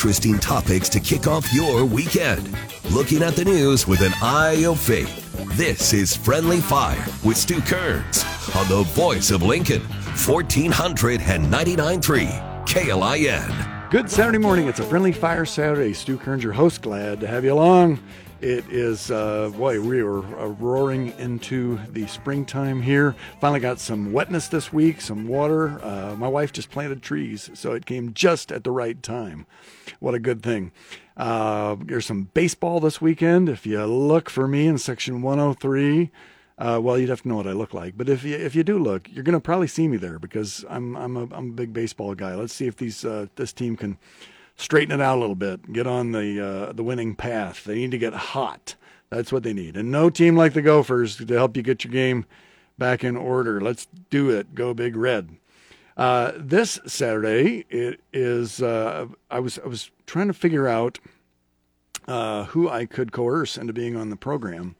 interesting topics to kick off your weekend. Looking at the news with an eye of faith. This is Friendly Fire with Stu Kerns on the voice of Lincoln, 1499.3 KLIN. Good Saturday morning. It's a Friendly Fire Saturday. Stu Kerns, your host. Glad to have you along. It is, uh, boy, we are uh, roaring into the springtime here. Finally got some wetness this week, some water. Uh, my wife just planted trees, so it came just at the right time. What a good thing. Uh, there's some baseball this weekend. If you look for me in section 103, uh, well, you'd have to know what I look like. But if you if you do look, you're going to probably see me there because I'm I'm a, I'm a big baseball guy. Let's see if these uh, this team can straighten it out a little bit, get on the uh, the winning path. They need to get hot. That's what they need. And no team like the Gophers to help you get your game back in order. Let's do it. Go Big Red. Uh, this Saturday, it is. Uh, I was I was trying to figure out uh, who I could coerce into being on the program,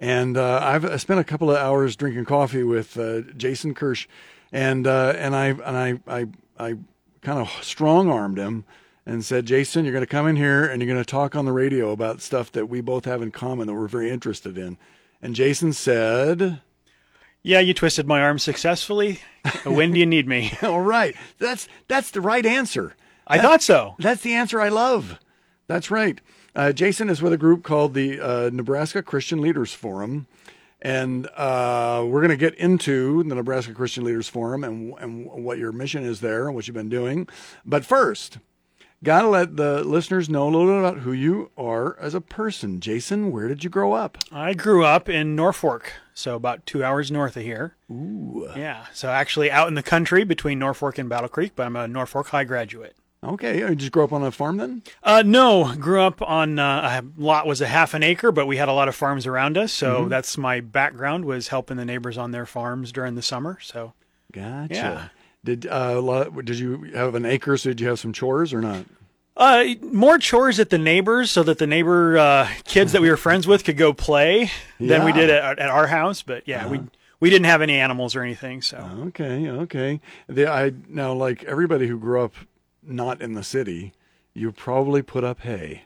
and uh, I've I spent a couple of hours drinking coffee with uh, Jason Kirsch, and and I and I I, I kind of strong armed him and said, Jason, you're going to come in here and you're going to talk on the radio about stuff that we both have in common that we're very interested in. And Jason said, Yeah, you twisted my arm successfully. when do you need me? All right. That's that's the right answer. I thought so. That's the answer I love. That's right. Uh, Jason is with a group called the uh, Nebraska Christian Leaders Forum. And uh, we're going to get into the Nebraska Christian Leaders Forum and, and what your mission is there and what you've been doing. But first, Got to let the listeners know a little bit about who you are as a person. Jason, where did you grow up? I grew up in Norfolk, so about two hours north of here. Ooh. Yeah, so actually out in the country between Norfolk and Battle Creek, but I'm a Norfolk High graduate. Okay, did you grow up on a farm then? Uh, no, grew up on uh, a lot was a half an acre, but we had a lot of farms around us, so mm-hmm. that's my background was helping the neighbors on their farms during the summer. So, gotcha. Yeah. Did uh, did you have an acre? So did you have some chores or not? Uh, more chores at the neighbors, so that the neighbor uh, kids that we were friends with could go play yeah. than we did at, at our house. But yeah, uh-huh. we we didn't have any animals or anything. So okay, okay. The, I now like everybody who grew up not in the city, you probably put up hay.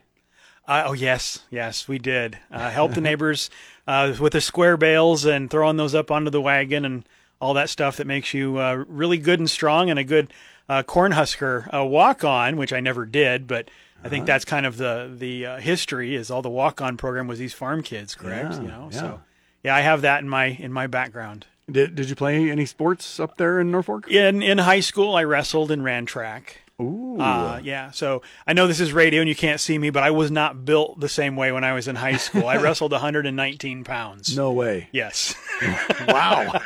Uh, oh yes, yes, we did. Uh, help the neighbors uh, with the square bales and throwing those up onto the wagon and all that stuff that makes you uh, really good and strong and a good uh, Cornhusker uh, walk on, which I never did, but I think uh-huh. that's kind of the the uh, history is all the walk on program was these farm kids, correct? Yeah, you know, yeah. so yeah, I have that in my in my background. Did Did you play any sports up there in Norfolk? In in high school, I wrestled and ran track. Ooh. Uh, yeah. So I know this is radio and you can't see me, but I was not built the same way when I was in high school. I wrestled 119 pounds. No way. Yes. wow.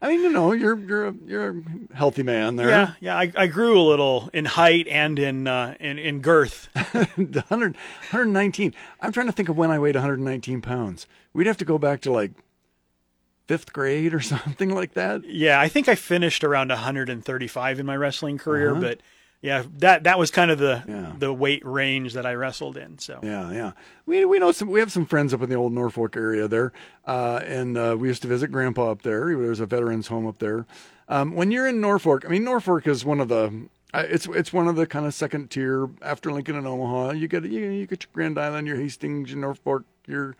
I mean, you know, you're you're a, you're a healthy man there. Yeah, yeah. I, I grew a little in height and in uh, in, in girth. 100, 119. I'm trying to think of when I weighed 119 pounds. We'd have to go back to like fifth grade or something like that. Yeah, I think I finished around 135 in my wrestling career, uh-huh. but yeah, that that was kind of the yeah. the weight range that I wrestled in. So yeah, yeah, we we know some we have some friends up in the old Norfolk area there, uh, and uh, we used to visit Grandpa up there. There's a veterans home up there. Um, when you're in Norfolk, I mean Norfolk is one of the it's it's one of the kind of second tier after Lincoln and Omaha. You get you, you get your Grand Island, your Hastings, your Norfolk, your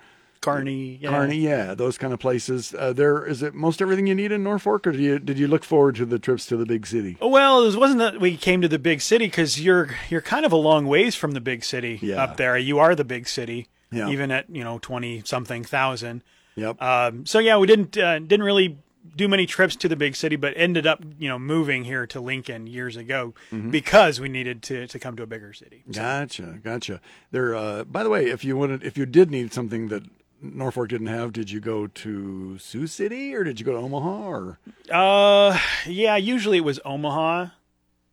Kearney, yeah. Kearney, yeah, those kind of places. Uh, there is it most everything you need in Norfolk, or did you did you look forward to the trips to the big city? Well, it wasn't that we came to the big city because you're you're kind of a long ways from the big city yeah. up there. You are the big city, yeah. even at you know twenty something thousand. Yep. Um, so yeah, we didn't uh, didn't really do many trips to the big city, but ended up, you know, moving here to Lincoln years ago mm-hmm. because we needed to, to come to a bigger city. So. Gotcha, gotcha. There. Uh, by the way, if you wanted, if you did need something that Norfolk didn't have, did you go to Sioux City or did you go to Omaha or? Uh, yeah, usually it was Omaha.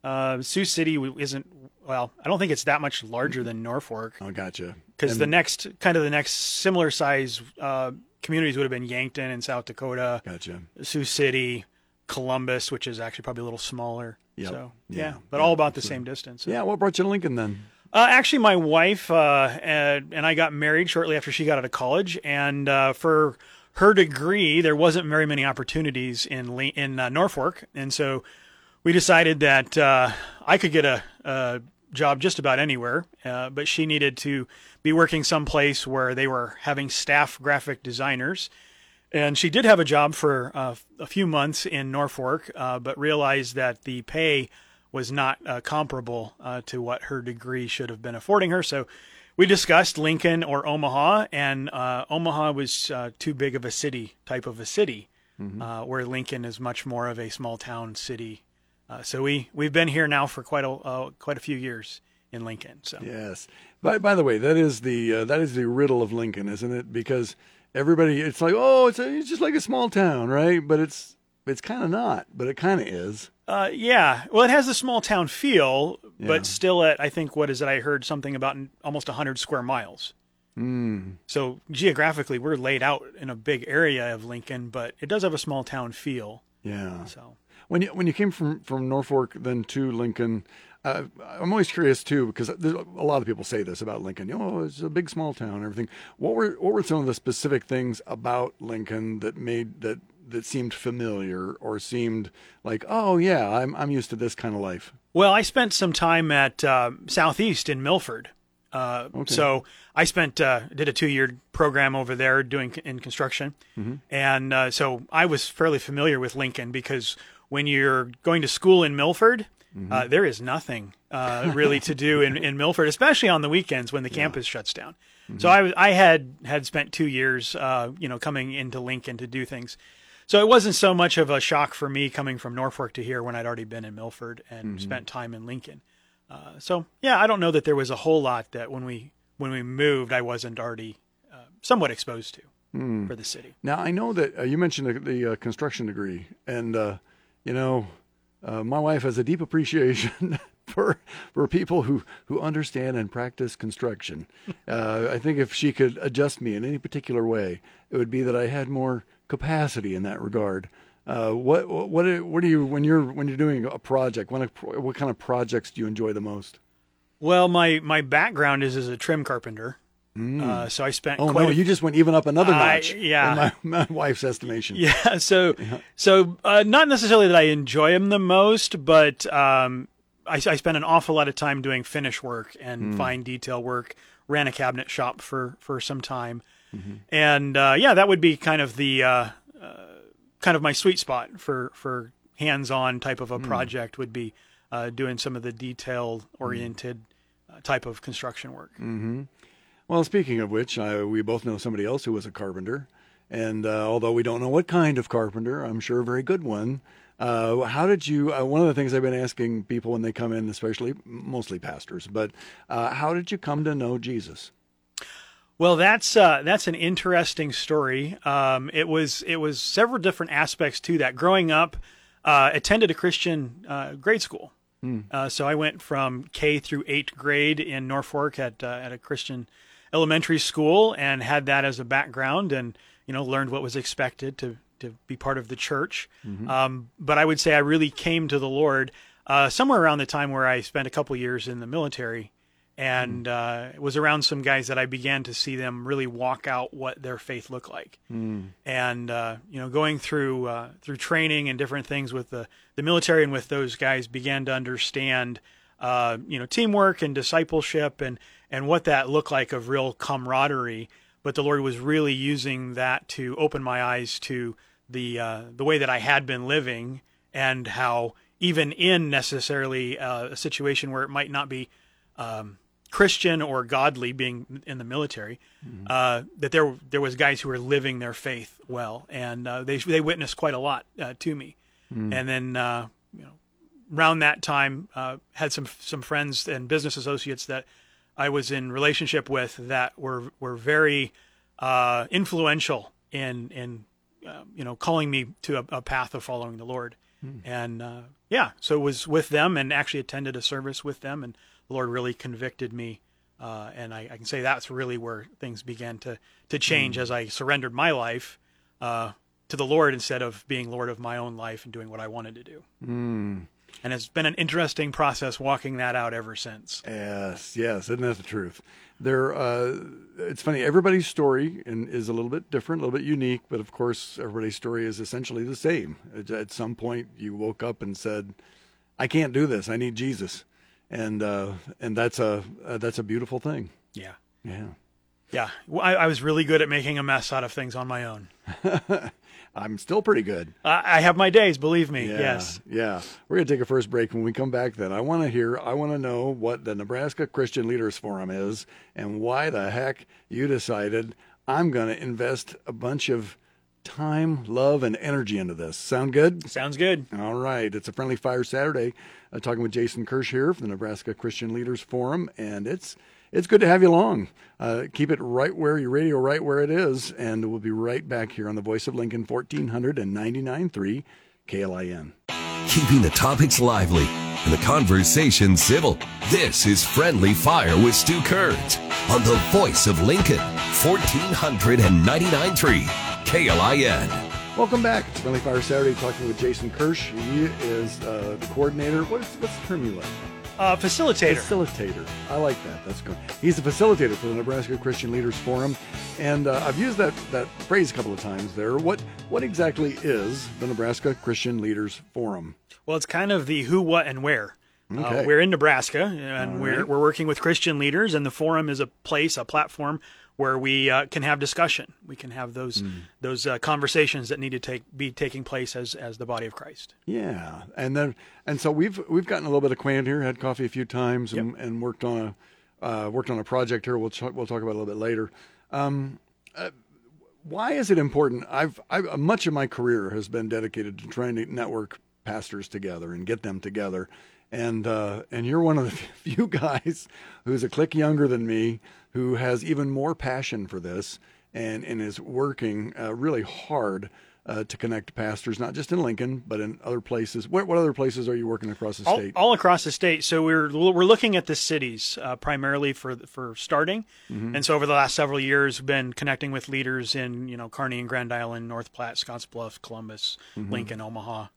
Uh, Sioux City isn't well. I don't think it's that much larger than Norfolk. Oh, gotcha. Because the next kind of the next similar size uh, communities would have been Yankton in South Dakota. Gotcha. Sioux City, Columbus, which is actually probably a little smaller. Yep. So yeah, yeah but yeah, all about the same distance. Yeah. What brought you to Lincoln then? Uh, actually, my wife uh, and, and, I got married shortly after she got out of college, and uh, for her degree, there wasn't very many opportunities in in uh, Norfolk, and so we decided that uh, I could get a, a, job just about anywhere, uh, but she needed to be working someplace where they were having staff graphic designers. And she did have a job for uh, a few months in Norfolk, uh, but realized that the pay was not uh, comparable uh, to what her degree should have been affording her. So we discussed Lincoln or Omaha, and uh, Omaha was uh, too big of a city type of a city, mm-hmm. uh, where Lincoln is much more of a small town city. Uh, so we we've been here now for quite a uh, quite a few years in Lincoln. So yes. By by the way, that is the uh, that is the riddle of Lincoln, isn't it? Because everybody, it's like oh, it's a, it's just like a small town, right? But it's it's kind of not, but it kind of is. Uh, yeah. Well, it has a small town feel, yeah. but still at I think what is it? I heard something about almost hundred square miles. Mm. So geographically, we're laid out in a big area of Lincoln, but it does have a small town feel. Yeah. So when you when you came from from Norfolk then to Lincoln, uh, I'm always curious too because a lot of people say this about Lincoln. You know, it's a big small town, and everything. What were what were some of the specific things about Lincoln that made that that seemed familiar or seemed like, oh yeah, I'm I'm used to this kind of life? Well, I spent some time at uh, Southeast in Milford. Uh, okay. So I spent uh, did a two year program over there doing in construction, mm-hmm. and uh, so I was fairly familiar with Lincoln because when you're going to school in Milford, mm-hmm. Uh, there is nothing uh, really to do in, in Milford, especially on the weekends when the yeah. campus shuts down. Mm-hmm. So I I had had spent two years, you know, coming into Lincoln to do things. So it wasn't so much of a shock for me coming from Norfolk to here when I'd already been in Milford and mm-hmm. spent time in Lincoln. Uh, so yeah, I don't know that there was a whole lot that when we when we moved, I wasn't already uh, somewhat exposed to mm. for the city. Now I know that uh, you mentioned the, the uh, construction degree, and uh, you know, uh, my wife has a deep appreciation for for people who who understand and practice construction. I think if she could adjust me in any particular way, it would be that I had more capacity in that regard. Uh, what what what do you when you're when you're doing a project? What what kind of projects do you enjoy the most? Well, my my background is as a trim carpenter. Mm. Uh, so I spent. Oh no! A, you just went even up another notch. Uh, yeah, in my, my, wife's estimation. Yeah. So yeah. so uh, not necessarily that I enjoy them the most, but um, I, I spent an awful lot of time doing finish work and mm. fine detail work. Ran a cabinet shop for for some time, mm-hmm. and uh, yeah, that would be kind of the uh, uh, kind of my sweet spot for for hands-on type of a mm. project would be uh, doing some of the detail-oriented mm. type of construction work. Mm-hmm. Well, speaking of which, I, we both know somebody else who was a carpenter, and uh, although we don't know what kind of carpenter, I'm sure a very good one. Uh, how did you? Uh, one of the things I've been asking people when they come in, especially mostly pastors, but uh, how did you come to know Jesus? Well, that's uh, that's an interesting story. Um, it was it was several different aspects to that. Growing up, uh, attended a Christian uh, grade school, mm. so I went from K through eighth grade in Norfolk at uh, at a Christian elementary school, and had that as a background, and you know learned what was expected to to be part of the church. Mm-hmm. Um, but I would say I really came to the Lord uh, somewhere around the time where I spent a couple years in the military and uh, it was around some guys that I began to see them really walk out what their faith looked like. Mm. And uh, you know, going through uh, through training and different things with the the military and with those guys, began to understand uh, you know teamwork and discipleship and and what that looked like of real camaraderie. But the Lord was really using that to open my eyes to the uh, the way that I had been living and how even in necessarily uh, a situation where it might not be um, Christian or godly, being in the military, mm-hmm. uh, that there there was guys who were living their faith well, and uh, they they witnessed quite a lot uh, to me. Mm-hmm. And then uh, you know, around that time, uh, had some some friends and business associates that I was in relationship with that were were very uh, influential in in you know calling me to a, a, path of following the Lord. Mm-hmm. And yeah, so it was with them, and actually attended a service with them, and Lord really convicted me. Uh, and I, I, can say that's really where things began to, to change mm. as I surrendered my life uh, to the Lord instead of being Lord of my own life and doing what I wanted to do. Mm. And it's been an interesting process walking that out ever since. Yes, yes, isn't that the truth? There, uh, it's funny. Everybody's story is a little bit different, a little bit unique, but of course, everybody's story is essentially the same. At some point, you woke up and said, "I can't do this. I need Jesus." And uh, and that's a uh, that's a beautiful thing. Yeah. Yeah. Yeah. Well, I, I was really good at making a mess out of things on my own. I'm still pretty good. I, I have my days, believe me. Yeah, Yes. Yeah. We're going to take a first break. When we come back, then I want to hear, I want to know what the Nebraska Christian Leaders Forum is and why the heck you decided I'm going to invest a bunch of time, love, and energy into this. Sound good? Sounds good. All right. It's a Friendly Fire Saturday. Uh, talking with Jason Kirsch here from the Nebraska Christian Leaders Forum, and it's it's good to have you along. Uh, keep it right where your radio, right where it is, and we'll be right back here on the Voice of Lincoln, 1499.3 KLIN. Keeping the topics lively and the conversation civil. This is Friendly Fire with Stu Kerns on the Voice of Lincoln, 1499.3 KLIN. Welcome back. It's Friendly Fire Saturday, talking with Jason Kirsch. He is uh, the coordinator. What is, what's the term you like? Uh, facilitator. Facilitator. I like that. That's good. He's the facilitator for the Nebraska Christian Leaders Forum, and uh, I've used that that phrase a couple of times there. What what exactly is the Nebraska Christian Leaders Forum? Well, it's kind of the who, what, and where. Okay. Uh, we're in Nebraska, and All we're we're working with Christian leaders, and the forum is a place, a platform where we uh, can have discussion. We can have those Hmm. those uh, conversations that need to take be taking place as as the body of Christ. Yeah, and then and so we've we've gotten a little bit acquainted here, had coffee a few times, and, and worked on a uh, worked on a project here. We'll talk, we'll talk about it a little bit later. Um, uh, why is it important? I've, I've much of my career has been dedicated to trying to network pastors together and get them together, and uh, and you're one of the few guys who's a click younger than me who has even more passion for this and and is working uh, really hard uh, to connect pastors, not just in Lincoln, but in other places. What, what other places are you working across the all, state? all across the state. So we're we're looking at the cities uh, primarily for for starting, Mm-hmm. and so over the last several years, we've been connecting with leaders in you know Kearney and Grand Island, North Platte, Scottsbluff, Columbus, Mm-hmm. Lincoln, Omaha.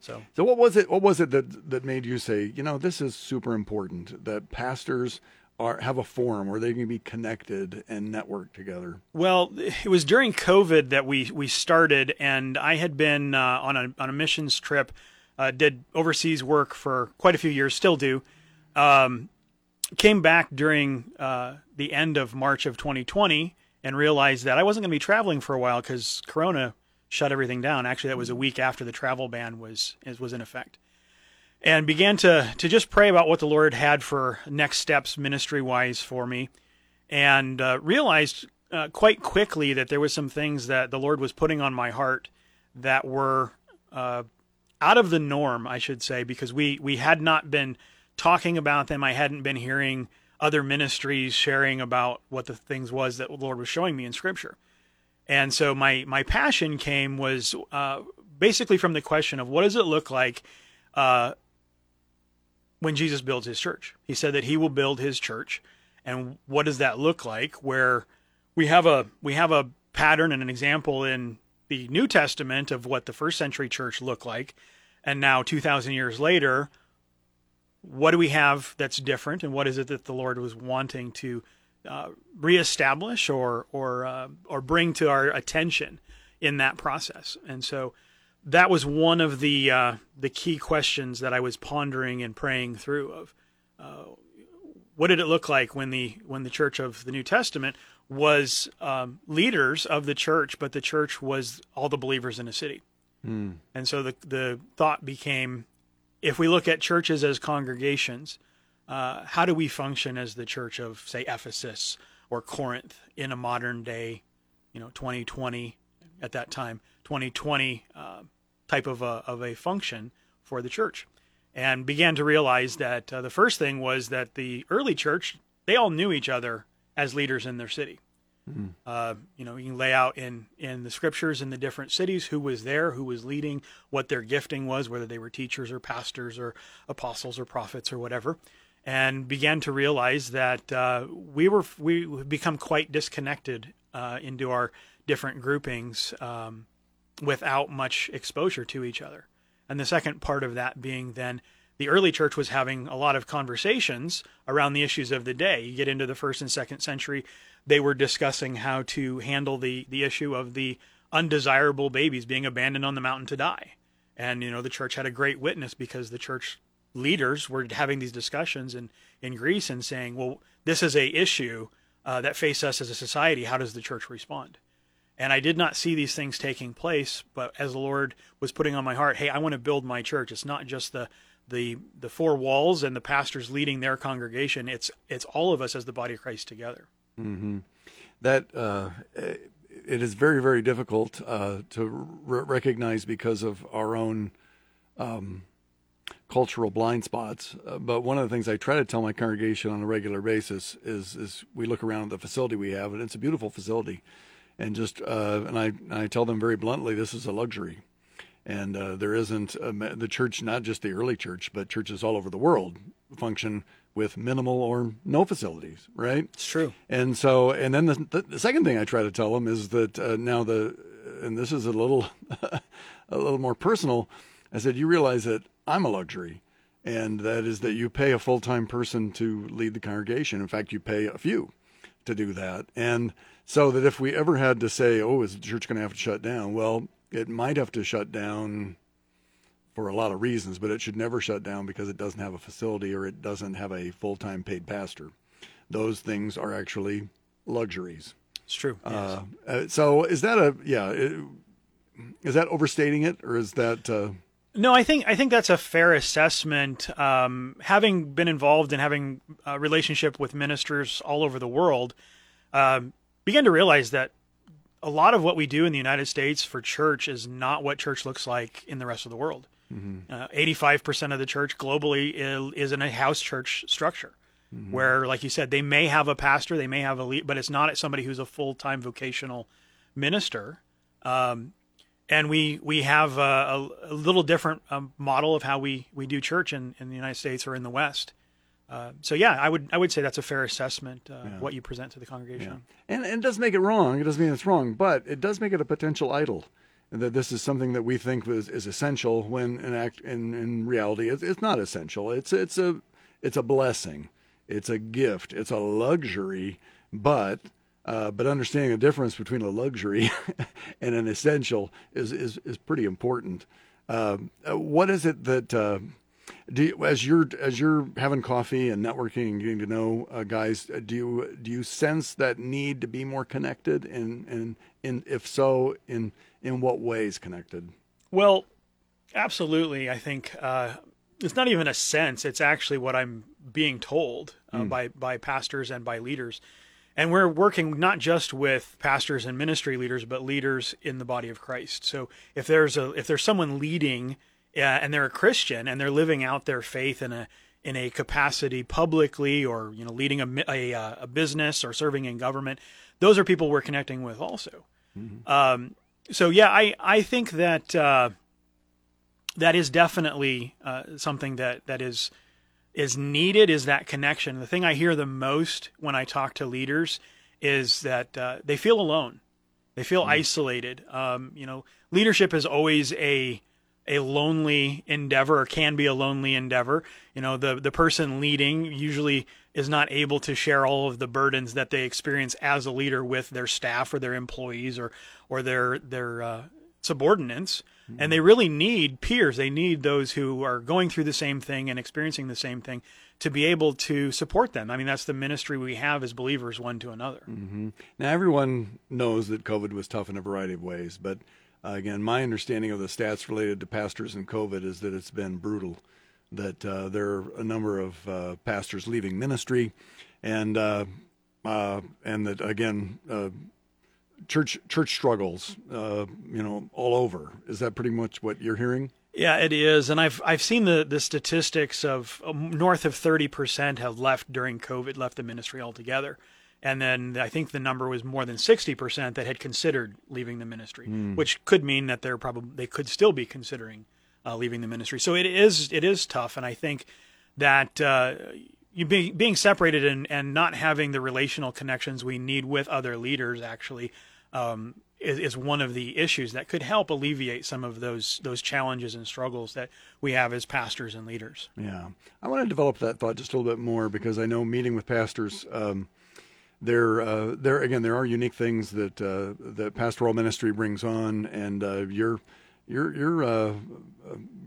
So so what was it? What was it that that made you say, you know, this is super important that pastors are have a forum where they can be connected and network together? Well, it was during COVID that we we started, and I had been uh, on a on a missions trip, uh, did overseas work for quite a few years, still do. Um, came back during uh, the end of March of 2020 and realized that I wasn't going to be traveling for a while because Corona shut everything down. Actually, that was a week after the travel ban was was in effect and began to to just pray about what the Lord had for next steps ministry wise for me, and uh, realized uh, quite quickly that there was some things that the Lord was putting on my heart that were uh, out of the norm, I should say, because we we had not been talking about them. I hadn't been hearing other ministries sharing about what the things was that the Lord was showing me in Scripture. And so my my passion came was uh, basically from the question of what does it look like uh, when Jesus builds his church. He said that he will build his church, and what does that look like? Where we have a we have a pattern and an example in the New Testament of what the first century church looked like, and now two thousand years later, what do we have that's different, and what is it that the Lord was wanting to uh, reestablish or or uh, or bring to our attention in that process? And so that was one of the uh, the key questions that I was pondering and praying through of uh, what did it look like when the when the church of the New Testament was um, leaders of the church, but the church was all the believers in a city. And so the the thought became, if we look at churches as congregations, uh, how do we function as the church of say Ephesus or Corinth in a modern day, you know, 2020 at that time, 2020 uh, type of a of a function for the church, and began to realize that uh, the first thing was that the early church they all knew each other as leaders in their city. Uh, you know, you can lay out in in the scriptures in the different cities who was there, who was leading, what their gifting was, whether they were teachers or pastors or apostles or prophets or whatever, and began to realize that uh, we were we become quite disconnected uh, into our different groupings um, without much exposure to each other. And the second part of that being then the early church was having a lot of conversations around the issues of the day. You get into the first and second century, they were discussing how to handle the the issue of the undesirable babies being abandoned on the mountain to die. And you know, the church had a great witness because the church leaders were having these discussions in, in Greece and saying, well, this is a issue uh, that face us as a society. How does the church respond? And I did not see these things taking place, but as the Lord was putting on my heart, hey, I want to build my church. It's not just the the the four walls and the pastors leading their congregation. It's it's all of us as the body of Christ together. Mm-hmm. That uh, it is very very difficult uh, to recognize because of our own um, cultural blind spots. Uh, but one of the things I try to tell my congregation on a regular basis is is we look around at the facility we have, and it's a beautiful facility, and just uh, and I and I tell them very bluntly, this is a luxury and uh, there isn't a, the church, not just the early church, but churches all over the world function with minimal or no facilities, right? It's true. And so, and then the, the, the second thing I try to tell them is that uh, now the, and this is a little, a little more personal. I said, you realize that I'm a luxury, and that is that you pay a full time person to lead the congregation. In fact, you pay a few to do that, and so that if we ever had to say, oh, is the church going to have to shut down? Well, it might have to shut down for a lot of reasons, but it should never shut down because it doesn't have a facility or it doesn't have a full time paid pastor. Those things are actually luxuries. It's true. Uh, uh, so is that a yeah? It, is that overstating it or is that? Uh, no, I think I think that's a fair assessment. Um, having been involved in having a relationship with ministers all over the world, um, began to realize that a lot of what we do in the United States for church is not what church looks like in the rest of the world. Mm-hmm. Uh, 85% of the church globally is, is in a house church structure. Mm-hmm. Where, like you said, they may have a pastor, they may have a lead, but it's not somebody who's a full time vocational minister. Um, and we we have a, a little different um, model of how we, we do church in, in the United States or in the West. Uh, so yeah, I would I would say that's a fair assessment uh, yeah. what you present to the congregation. Yeah. And, and it doesn't make it wrong. It doesn't mean it's wrong, but it does make it a potential idol. And that this is something that we think is, is essential when in act in, in reality it's, it's not essential. It's it's a it's a blessing. It's a gift. It's a luxury, but uh, but understanding the difference between a luxury and an essential is is, is pretty important. Uh, what is it that uh, do you, as you're as you're having coffee and networking and getting to know uh, guys, uh, do you do you sense that need to be more connected? And and and if so, in in what ways connected? Well, absolutely. I think uh, it's not even a sense; it's actually what I'm being told uh, mm. by by pastors and by leaders. And we're working not just with pastors and ministry leaders, but leaders in the body of Christ. So if there's a if there's someone leading and they're a Christian and they're living out their faith in a in a capacity publicly or you know leading a, a, uh, a business or serving in government those are people we're connecting with also mm-hmm. um, so yeah I I think that uh, that is definitely uh, something that that is is needed is that connection the thing I hear the most when I talk to leaders is that uh, they feel alone they feel mm-hmm. isolated um, you know leadership is always a a lonely endeavor or can be a lonely endeavor. You know, the the person leading usually is not able to share all of the burdens that they experience as a leader with their staff or their employees or or their their uh, subordinates. And they really need peers. They need those who are going through the same thing and experiencing the same thing to be able to support them. I mean, that's the ministry we have as believers, one to another. Mm-hmm. Now, everyone knows that COVID was tough in a variety of ways, but uh, again, my understanding of the stats related to pastors and COVID is that it's been brutal. That uh, there are a number of uh, pastors leaving ministry, and uh, uh, and that again, uh, church church struggles, uh, you know, all over. Is that pretty much what you're hearing? Yeah, it is, and I've I've seen the the statistics of um, north of thirty percent have left during COVID, left the ministry altogether and then I think the number was more than 60% that had considered leaving the ministry, mm. which could mean that they're probably they could still be considering uh, leaving the ministry. So it is it is tough, and I think that uh, you be, being separated and, and not having the relational connections we need with other leaders actually um, is, is one of the issues that could help alleviate some of those those challenges and struggles that we have as pastors and leaders. Yeah, I want to develop that thought just a little bit more because I know meeting with pastors. Um, there, uh, there again, there are unique things that uh, that pastoral ministry brings on, and uh, you're you're you're uh,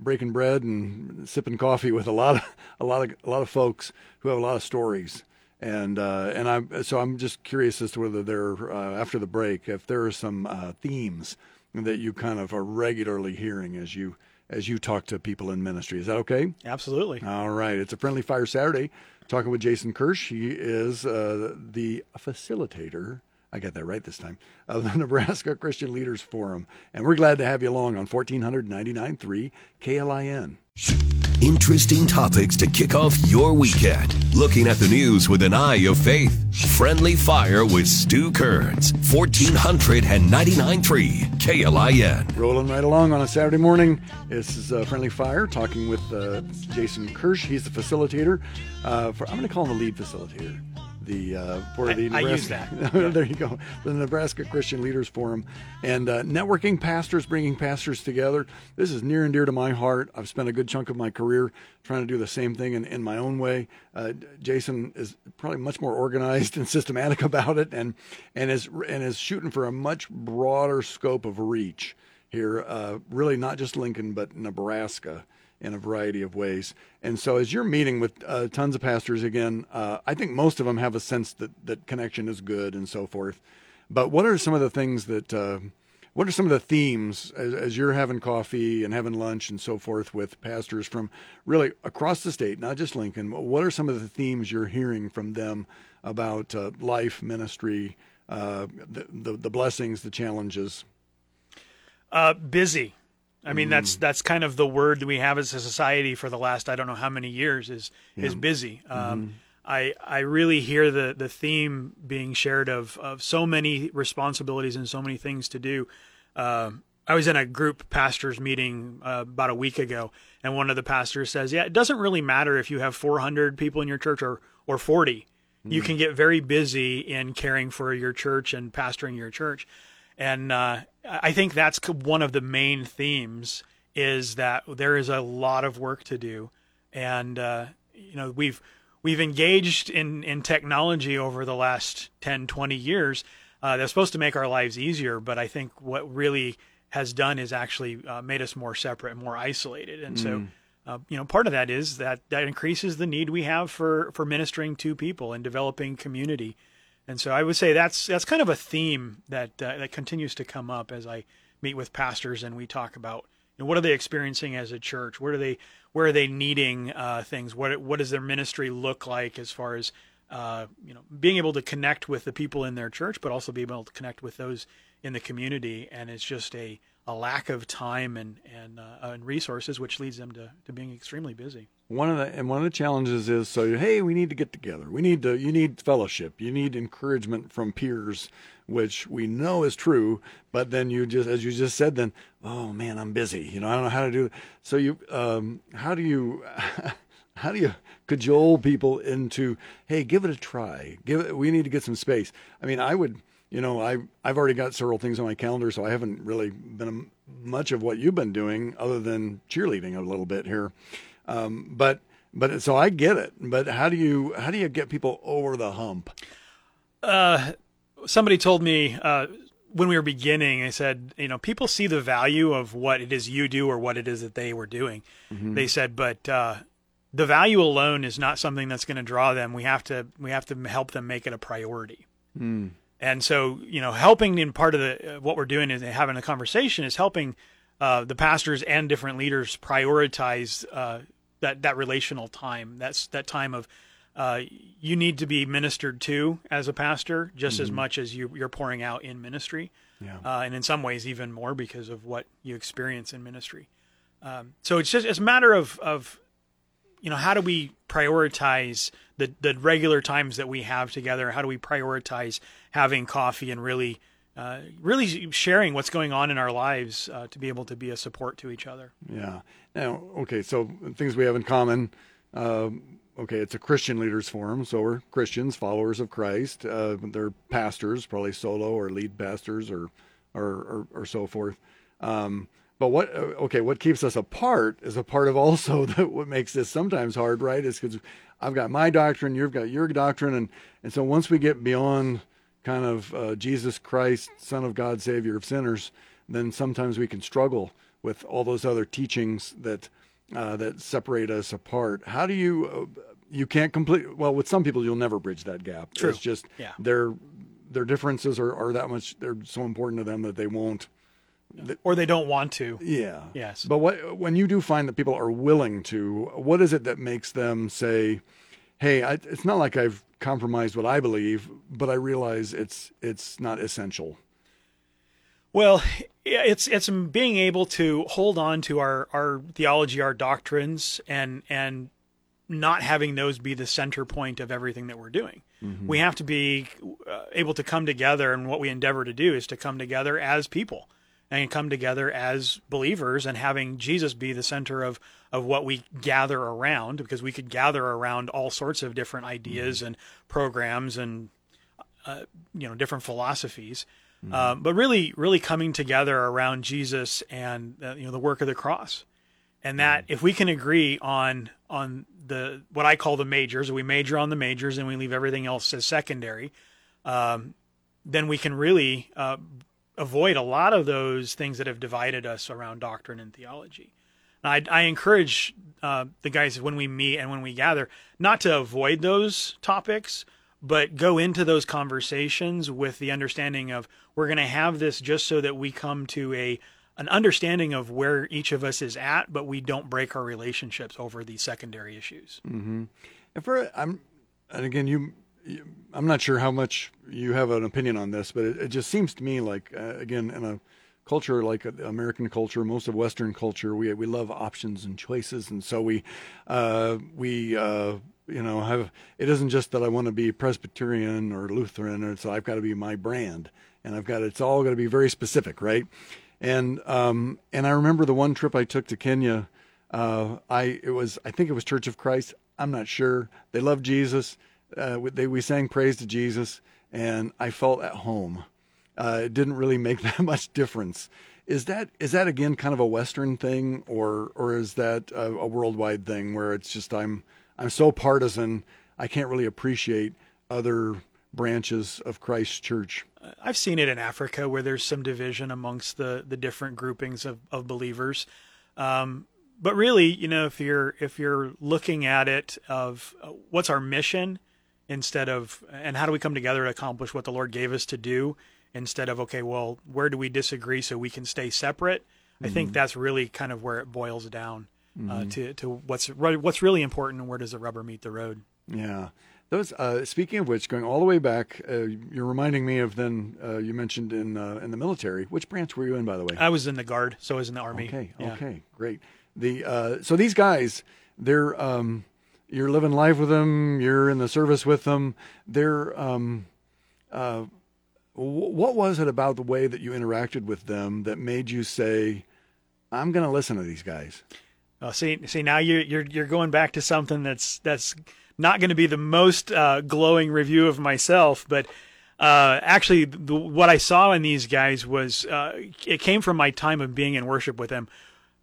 breaking bread and sipping coffee with a lot of a lot of a lot of folks who have a lot of stories. And uh, and I'm so I'm just curious as to whether there uh, after the break if there are some uh, themes that you kind of are regularly hearing as you as you talk to people in ministry. Is that okay? Absolutely. All right. It's a Friendly Fire Saturday. Talking with Jason Kirsch. He is uh, the facilitator. I got that right this time. Of the Nebraska Christian Leaders Forum. And we're glad to have you along on 1499.3 KLIN. Interesting topics to kick off your weekend. Looking at the news with an eye of faith. Friendly Fire with Stu Kerns. 1499.3 KLIN. Rolling right along on a Saturday morning. This is uh, Friendly Fire talking with uh, Jason Kirsch. He's the facilitator. Uh, for I'm going to call him the lead facilitator the uh, for the I Nebraska, use that. there you go. The Nebraska Christian Leaders Forum and uh, networking pastors, bringing pastors together. This is near and dear to my heart. I've spent a good chunk of my career trying to do the same thing in, in my own way. Uh, Jason is probably much more organized and systematic about it, and and is and is shooting for a much broader scope of reach here. Uh, really, not just Lincoln, but Nebraska in a variety of ways. And so, as you're meeting with uh, tons of pastors again, uh, I think most of them have a sense that that connection is good and so forth. But what are some of the things that uh, what are some of the themes as, as, you're having coffee and having lunch and so forth with pastors from really across the state, not just Lincoln? What are some of the themes you're hearing from them about uh, life, ministry, uh, the, the, the blessings, the challenges? Uh, busy I mean, mm. that's that's kind of the word that we have as a society for the last I don't know how many years is yeah. is busy. Um, mm-hmm. I I really hear the the theme being shared of of so many responsibilities and so many things to do. Uh, I was in a group pastors meeting uh, about a week ago, and one of the pastors says, "Yeah, it doesn't really matter if you have 400 people in your church or or 40. Mm. You can get very busy in caring for your church and pastoring your church." And uh, I think that's one of the main themes is that there is a lot of work to do, and uh, you know we've we've engaged in in technology over the last 10, 20 years. Uh, that's supposed to make our lives easier, but I think what really has done is actually uh, made us more separate and more isolated. And mm. so, uh, you know, part of that is that that increases the need we have for for ministering to people and developing community. And so I would say that's that's kind of a theme that uh, that continues to come up as I meet with pastors and we talk about you know, what are they experiencing as a church? Where are they where are they needing uh, things? What what does their ministry look like as far as uh, you know being able to connect with the people in their church, but also be able to connect with those in the community? And it's just a a lack of time and and, uh, and resources, which leads them to, to being extremely busy. One of the and one of the challenges is so hey we need to get together. We need to you need fellowship. You need encouragement from peers which we know is true but then you just as you just said then oh man i'm busy. You know i don't know how to do it. So you um, how do you how do you cajole people into hey give it a try. Give it we need to get some space. I mean i would you know i i've already got several things on my calendar so i haven't really been much of what you've been doing other than cheerleading a little bit here um, but but so I get it. But how do you how do you get people over the hump? Uh, somebody told me uh, when we were beginning. They said, you know, people see the value of what it is you do or what it is that they were doing. Mm-hmm. They said, but uh, the value alone is not something that's going to draw them. We have to we have to help them make it a priority. Mm. And so, you know, helping in part of the what we're doing is having a conversation is helping uh, the pastors and different leaders prioritize uh, that that relational time. That's that time of uh, you need to be ministered to as a pastor just mm-hmm. as much as you, are pouring out in ministry, yeah. uh, and in some ways even more because of what you experience in ministry. Um, so it's just it's a matter of of you know how do we prioritize the the regular times that we have together? How do we prioritize having coffee and really uh, really sharing what's going on in our lives uh, to be able to be a support to each other. Yeah. Now, okay, so things we have in common. Uh, okay, it's a Christian leaders forum, so we're Christians, followers of Christ. Uh, they're pastors, probably solo or lead pastors, or or or, or so forth. Um, but what uh, okay, what keeps us apart is a part of also what makes this sometimes hard, right? Is because I've got my doctrine, you've got your doctrine, and and so once we get beyond kind of uh, Jesus Christ, Son of God, Savior of sinners, then sometimes we can struggle with all those other teachings that uh, that separate us apart. How do you uh, you can't complete well with some people you'll never bridge that gap. True. It's just Yeah. their their differences are, are that much they're so important to them that they won't or they don't want to. yeah. Yes. But what when you do find that people are willing to, what is it that makes them say, "Hey, I, it's not like I've compromised what I believe, but I realize it's it's not essential." Well, it's it's being able to hold on to our, our theology, our doctrines, and and not having those be the center point of everything that we're doing. We have to be uh, able to come together, and what we endeavor to do is to come together as people and come together as believers, and having Jesus be the center of of what we gather around, because we could gather around all sorts of different ideas and programs and uh, you know different philosophies. Um, but really, really coming together around Jesus and uh, you know the work of the cross, and that if we can agree on on the what I call the majors, we major on the majors and we leave everything else as secondary, um, then we can really uh, avoid a lot of those things that have divided us around doctrine and theology. I, I encourage uh, the guys when we meet and when we gather not to avoid those topics, but go into those conversations with the understanding of we're going to have this just so that we come to a an understanding of where each of us is at, but we don't break our relationships over these secondary issues. And for I'm, and again, you I'm not sure how much you have an opinion on this, but it, it just seems to me like uh, again in a culture like American culture, most of Western culture, we we love options and choices, and so we uh, we uh, you know have it isn't just that I want to be Presbyterian or Lutheran, or so I've got to be my brand, and I've got it's all going to be very specific, right? And um, and I remember the one trip I took to Kenya. Uh, I it was I think it was Church of Christ. I'm not sure. They love Jesus. Uh, we- they we sang praise to Jesus, and I felt at home. Uh, it didn't really make that much difference. Is that is that again kind of a Western thing, or or is that a, a worldwide thing where it's just I'm I'm so partisan I can't really appreciate other branches of Christ's church. I've seen it in Africa where there's some division amongst the the different groupings of, of believers. Um, but really, you know, if you're if you're looking at it of uh, what's our mission instead of and how do we come together to accomplish what the Lord gave us to do instead of okay, well, where do we disagree so we can stay separate? I think that's really kind of where it boils down uh, to to what's what's really important and where does the rubber meet the road. Yeah. Those. Uh, speaking of which, going all the way back, uh, you're reminding me of then. Uh, you mentioned in uh, in the military. Which branch were you in, by the way? I was in the guard, so I was in the army. Okay. Yeah. Okay. Great. The uh, so these guys, they're um, you're living life with them. You're in the service with them. They're um, uh, wh- what was it about the way that you interacted with them that made you say, "I'm going to listen to these guys"? Oh, see, see, now you're you're you're going back to something that's that's not going to be the most uh, glowing review of myself, but uh, actually, the, what I saw in these guys was uh, it came from my time of being in worship with them.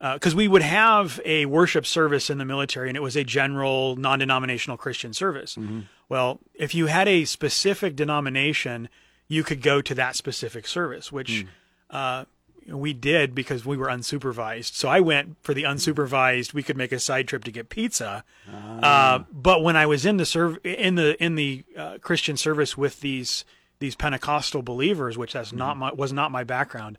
Because we would have a worship service in the military, and it was a general, non-denominational Christian service. Well, if you had a specific denomination, you could go to that specific service, which uh, we did because we were unsupervised. So I went for the unsupervised. We could make a side trip to get pizza. Uh, but when I was in the serv- in the in the uh, Christian service with these these Pentecostal believers, which that's not my was not my background,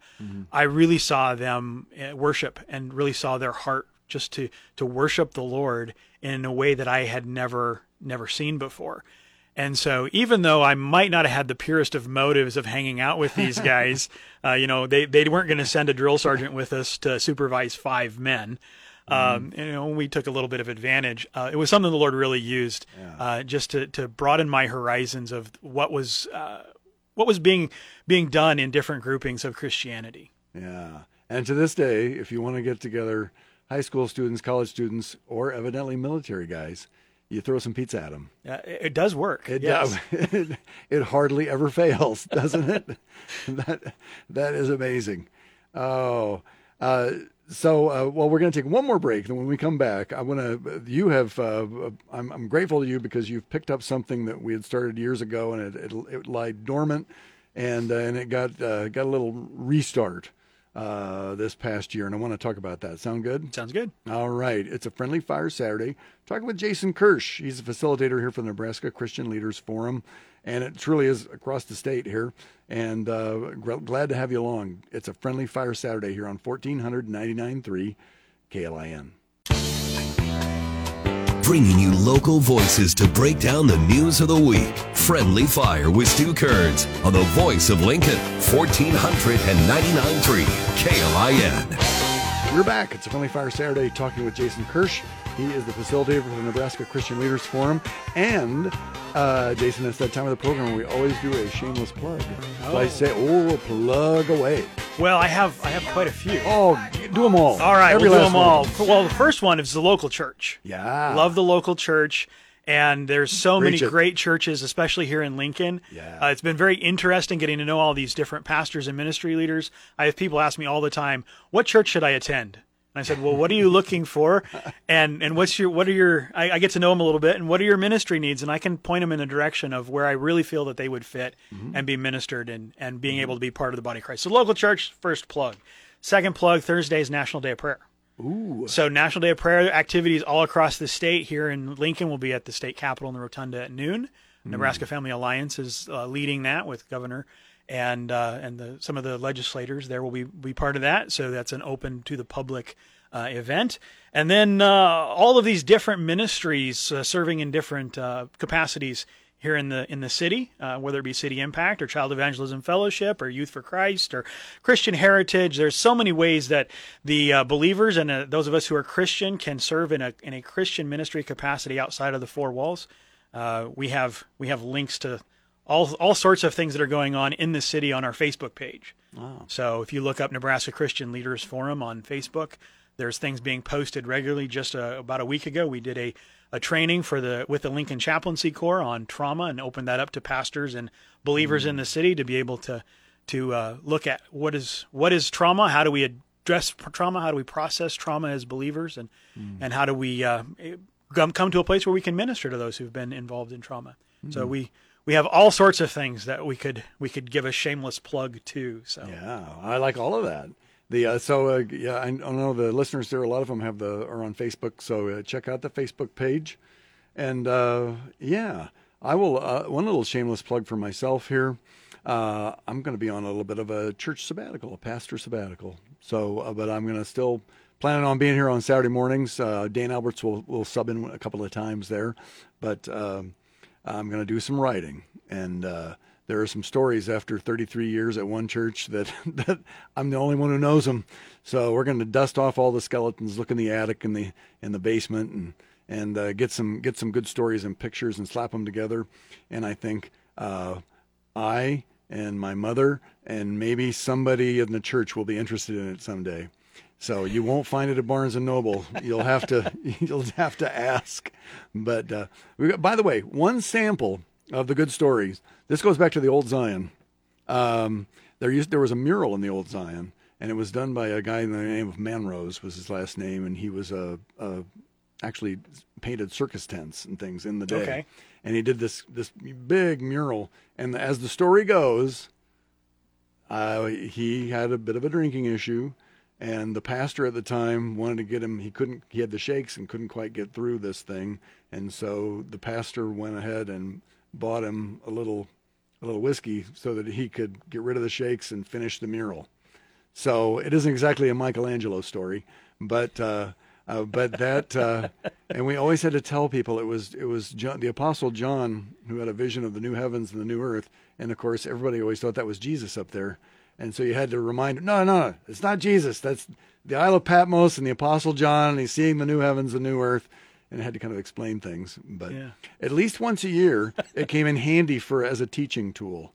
I really saw them uh, worship and really saw their heart just to to worship the Lord in a way that I had never never seen before. And so, even though I might not have had the purest of motives of hanging out with these guys, uh, you know, they, they weren't going to send a drill sergeant with us to supervise five men. Um, you know, we took a little bit of advantage. Uh, it was something the Lord really used, uh, just to, to broaden my horizons of what was, uh, what was being, being done in different groupings of Christianity. Yeah. And to this day, if you want to get together high school students, college students, or evidently military guys, you throw some pizza at them. Uh, it, does work. It, yes. it, it hardly ever fails, doesn't it? that that is amazing. Oh, uh, so uh, well, we're going to take one more break. And when we come back, I want to. You have. Uh, I'm, I'm grateful to you because you've picked up something that we had started years ago, and it it, it lied dormant, and uh, and it got uh, got a little restart. Uh, this past year, and I want to talk about that. Sound good? Sounds good. All right. It's a friendly fire Saturday. Talking with Jason Kirsch. He's a facilitator here for the Nebraska Christian Leaders Forum, and it truly is across the state here. And uh, glad to have you along. It's a friendly fire Saturday here on 1499.3 KLIN bringing you local voices to break down the news of the week. Friendly Fire with Stu Kerns on the voice of Lincoln, 1499.3 KLIN. We're back. It's a Friendly Fire Saturday talking with Jason Kirsch. He is the facilitator for the Nebraska Christian Leaders Forum. And uh, Jason, it's that time of the program where we always do a shameless plug. Oh. So I say, oh, plug away. Well, I have I have quite a few. Oh, do them all. All right, Every we'll do them all. One. Well, the first one is the local church. Yeah, love the local church. And there's so many great churches, especially here in Lincoln. Yeah. Uh, it's been very interesting getting to know all these different pastors and ministry leaders. I have people ask me all the time, "What church should I attend?" And I said, "Well, what are you looking for? And and what's your what are your I, I, get to know them a little bit, and what are your ministry needs? And I can point them in the direction of where I really feel that they would fit mm-hmm. and be ministered and and being able to be part of the body of Christ. So local church first plug, second plug Thursday is National Day of Prayer. Ooh. So National Day of Prayer activities all across the state. Here in Lincoln, will be at the state capitol in the Rotunda at noon. Mm. Nebraska Family Alliance is uh, leading that with Governor and uh, and the, some of the legislators there will be be part of that. So that's an open to the public uh, event. And then uh, all of these different ministries uh, serving in different uh, capacities here in the in the city, uh, whether it be City Impact or Child Evangelism Fellowship or Youth for Christ or Christian Heritage. There's so many ways that the believers and those of us who are Christian can serve in a in a Christian ministry capacity outside of the four walls. We have we have links to all all sorts of things that are going on in the city on our Facebook page. Wow. So if you look up Nebraska Christian Leaders Forum on Facebook, there's things being posted regularly. Just uh, about a week ago, we did a, a training for the with the Lincoln Chaplaincy Corps on trauma and opened that up to pastors and believers mm-hmm. in the city to be able to to uh, look at what is what is trauma, how do we address trauma, how do we process trauma as believers, and mm. and how do we uh, come to a place where we can minister to those who've been involved in trauma. Mm. So we we have all sorts of things that we could we could give a shameless plug to. So yeah, I like all of that. The uh, so uh, yeah, I, know the listeners there. A lot of them have the are on Facebook, so uh, check out the Facebook page. And uh, yeah, I will. Uh, one little shameless plug for myself here. Uh, I'm going to be on a little bit of a church sabbatical, a pastor sabbatical. So, but I'm going to still planning on being here on Saturday mornings. Dan Alberts will will sub in a couple of times there, but um, I'm going to do some writing and there are some stories after 33 years at one church that, that I'm the only one who knows them. So we're going to dust off all the skeletons, look in the attic and the in the basement, and and uh, get some get some good stories and pictures and slap them together. And I think uh, I and my mother and maybe somebody in the church will be interested in it someday. So you won't find it at Barnes and Noble. You'll have to you'll have to ask. But uh, we got, by the way, one sample of the good stories. This goes back to the old Zion. Um, there used there was a mural in the old Zion, and it was done by a guy in the name of Manrose was his last name, and he was a, a actually painted circus tents and things in the day. Okay. And he did this this big mural, and as the story goes, uh, he had a bit of a drinking issue, and the pastor at the time wanted to get him. He couldn't. He had the shakes and couldn't quite get through this thing, and so the pastor went ahead and bought him a little a little whiskey so that he could get rid of the shakes and finish the mural. So it isn't exactly a Michelangelo story, but uh, uh, but that uh, and we always had to tell people it was it was John, the apostle John who had a vision of the new heavens and the new earth, and of course everybody always thought that was Jesus up there, and so you had to remind him, no no no it's not Jesus that's the Isle of Patmos and the apostle John and he's seeing the new heavens and new earth and had to kind of explain things. But yeah. at least once a year, it came in handy for as a teaching tool.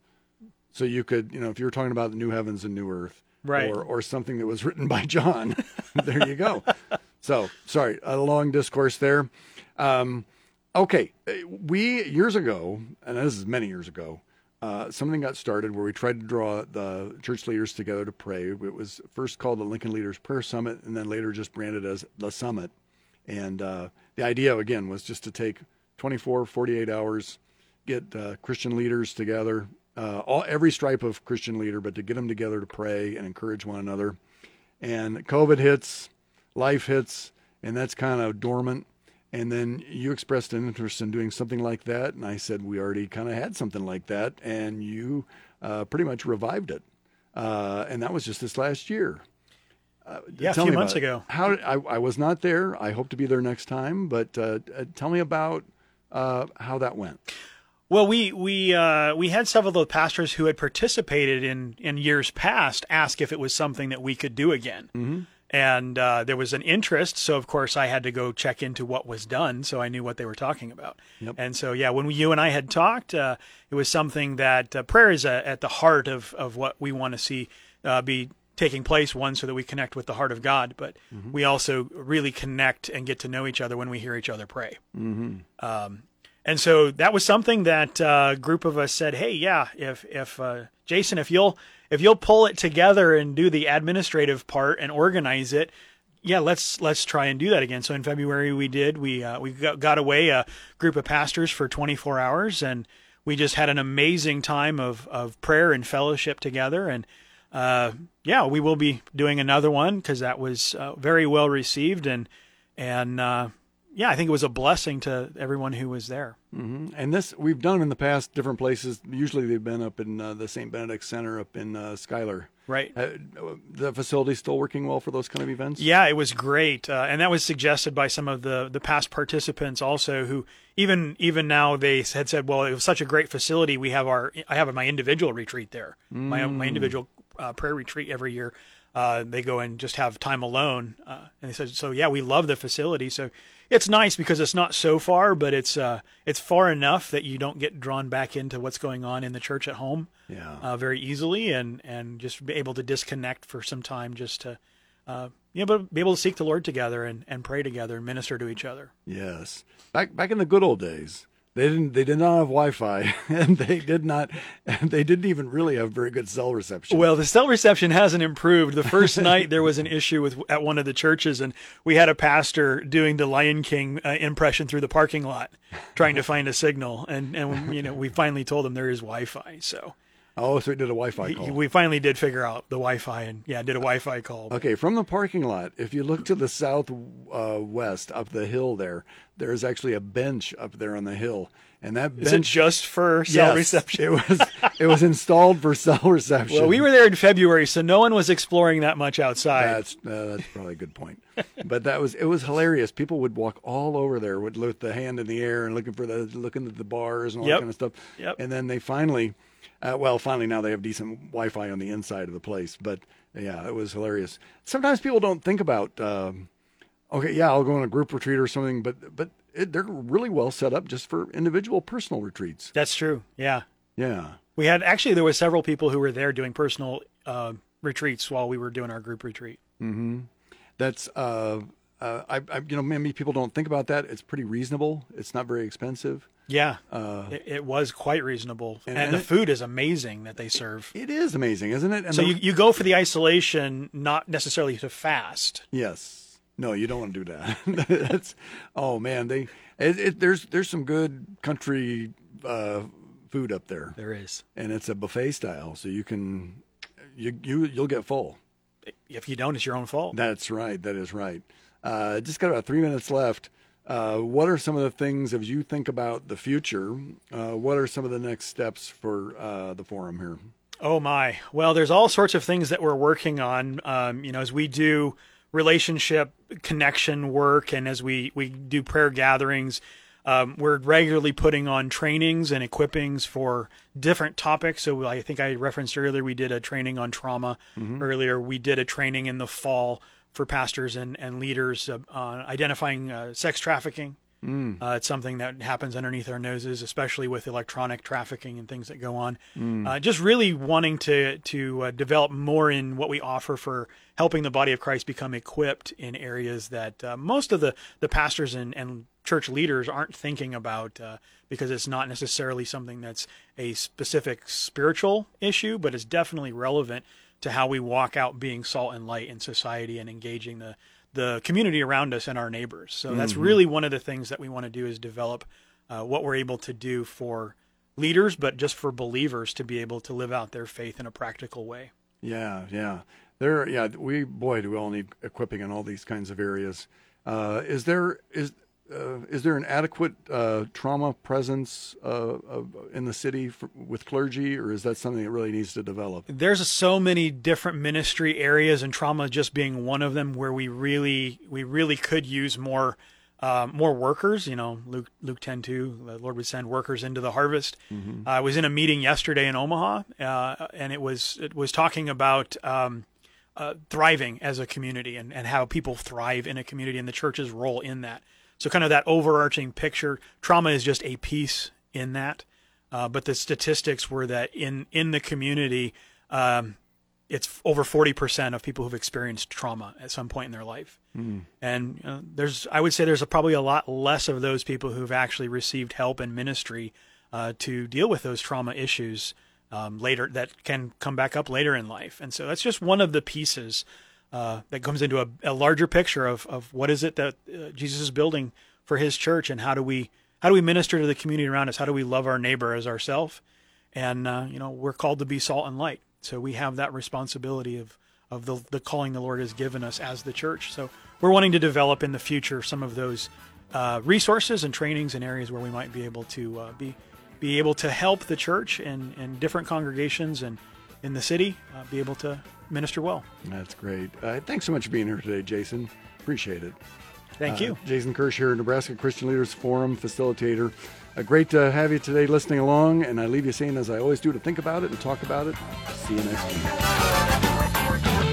So you could, you know, if you were talking about the new heavens and new earth, right. or or something that was written by John, there you go. so sorry, a long discourse there. Um, okay, we years ago, and this is many years ago. Uh, something got started where we tried to draw the church leaders together to pray. It was first called the Lincoln Leaders Prayer Summit, and then later just branded as the Summit. And uh, the idea, again, was just to take 24, 48 hours, get uh, Christian leaders together, uh, all, every stripe of Christian leader, but to get them together to pray and encourage one another. and COVID hits, life hits, and that's kind of dormant. And then you expressed an interest in doing something like that, and I said we already kind of had something like that, and you uh, pretty much revived it, uh, and that was just this last year. Uh, yeah, a few months it. ago. How I, I was not there. I hope to be there next time. But uh, uh, tell me about uh, how that went. Well, we we uh, we had several of the pastors who had participated in in years past ask if it was something that we could do again. Mm-hmm. And uh, there was an interest, so of course I had to go check into what was done, so I knew what they were talking about. Yep. And so, yeah, when we, you and I had talked, uh, it was something that uh, prayer is uh, at the heart of of what we want to see uh, be taking place one so that we connect with the heart of god but Mm-hmm. we also really connect and get to know each other when we hear each other pray Mm-hmm. um, and so that was something that uh, a group of us said hey yeah if if uh, jason if you'll if you'll pull it together and do the administrative part and organize it yeah let's let's try and do that again. So in february we did we uh, we got, away a group of pastors for 24 hours and we just had an amazing time of of prayer and fellowship together. And uh, yeah, we will be doing another one because that was uh, very well received and and uh, yeah, I think it was a blessing to everyone who was there. Mm-hmm. And this we've done in the past, different places. Usually they've been up in uh, the St. Benedict Center up in uh, Schuyler. Right. Uh, the facility's still working well for those kind of events. Yeah, it was great, uh, and that was suggested by some of the the past participants also. Who even even now they had said, well, it was such a great facility. We have our I have my individual retreat there, my my individual uh, prayer retreat every year. Uh, they go and just have time alone, uh, and they said, so yeah, we love the facility. So it's nice because it's not so far, but it's uh, it's far enough that you don't get drawn back into what's going on in the church at home Yeah. uh, very easily, and and just be able to disconnect for some time, just to uh, you know, but be able to seek the Lord together and, and pray together and minister to each other. Yes. Back back in the good old days, they didn't they did not have Wi-Fi, and they did not, and they didn't even really have very good cell reception. Well, the cell reception hasn't improved. The first night there was an issue with at one of the churches, and we had a pastor doing the Lion King uh, impression through the parking lot, trying to find a signal, and and you know we finally told him there is Wi-Fi, so oh, so we did a Wi-Fi call. we finally did figure out the Wi-Fi, and yeah, did a Wi-Fi call. Okay, from the parking lot, if you look to the southwest uh, up the hill there, there is actually a bench up there on the hill, and that Is it just for cell yes, reception? It was it was installed for cell reception. Well, we were there in February, so no one was exploring that much outside. That's uh, that's probably a good point. but that was it was hilarious. People would walk all over there with, with the hand in the air and looking for the looking at the bars and all Yep. that kind of stuff. Yep. And then they finally, uh, well, finally now they have decent Wi-Fi on the inside of the place. But yeah, it was hilarious. Sometimes people don't think about. Um, okay, yeah, I'll go on a group retreat or something, but but it, they're really well set up just for individual personal retreats. That's true. Yeah, Yeah. we had actually there were several people who were there doing personal uh, retreats while we were doing our group retreat. That's uh, uh, I, I you know many people don't think about that. It's pretty reasonable. It's not very expensive. Yeah, it, it was quite reasonable, and, Uh, and the it- food is amazing that they serve. It is amazing, isn't it? And So the- you, you go for the isolation, not necessarily to fast. yes, no, you don't want to do that. That's oh man, they it, it, there's there's some good country uh, food up there, There is. and it's a buffet style, so you can you you you'll get full. If you don't, it's your own fault. That's right. That is right. Uh, just got about three minutes left. Uh, what are some of the things as you think about the future? Uh, what are some of the next steps for uh, the forum here? Oh my. Well, there's all sorts of things that we're working on. Um, you know, as we do relationship connection work and as we, we do prayer gatherings, um, we're regularly putting on trainings and equippings for different topics. So I think I referenced earlier, we did a training on trauma earlier. We did a training in the fall for pastors and, and leaders uh, on identifying uh, sex trafficking. Uh, it's something that happens underneath our noses, especially with electronic trafficking and things that go on. Uh, just really wanting to to uh, develop more in what we offer for helping the body of Christ become equipped in areas that uh, most of the the pastors and, and church leaders aren't thinking about uh, because it's not necessarily something that's a specific spiritual issue, but it's definitely relevant to how we walk out being salt and light in society and engaging the the community around us and our neighbors. So that's really one of the things that we want to do is develop uh, what we're able to do for leaders, but just for believers to be able to live out their faith in a practical way. Yeah, yeah. There, yeah, we boy, do we all need equipping in all these kinds of areas. Uh, is there is uh, is there an adequate uh, trauma presence uh, in the city for, with clergy, or is that something that really needs to develop? There's so many different ministry areas, and trauma just being one of them, where we really we really could use more uh, more workers. You know, Luke Luke ten two, the Lord would send workers into the harvest. Mm-hmm. I was in a meeting yesterday in Omaha, uh, and it was it was talking about. Um, uh, thriving as a community and, and how people thrive in a community and the church's role in that. So, kind of that overarching picture. Trauma is just a piece in that, uh, but the statistics were that in in the community, um, it's over forty percent of people who've experienced trauma at some point in their life, mm. and uh, there's I would say there's a, probably a lot less of those people who've actually received help in ministry uh, to deal with those trauma issues um, later that can come back up later in life, and so that's just one of the pieces uh, that comes into a, a, larger picture of, of what is it that uh, Jesus is building for His church, and how do we how do we minister to the community around us? How do we love our neighbor as ourselves? And uh, you know, we're called to be salt and light, so we have that responsibility of of the the calling the Lord has given us as the church. So we're wanting to develop in the future some of those uh, resources and trainings and areas where we might be able to uh, be be able to help the church and, and different congregations and in the city be able to minister well. That's great. Uh, thanks so much for being here today, Jason. Appreciate it. Thank you. Uh, Jason Kirsch here, Nebraska Christian Leaders Forum facilitator. Uh, great to have you today listening along, and I leave you saying, as I always do, to think about it and talk about it. See you next week.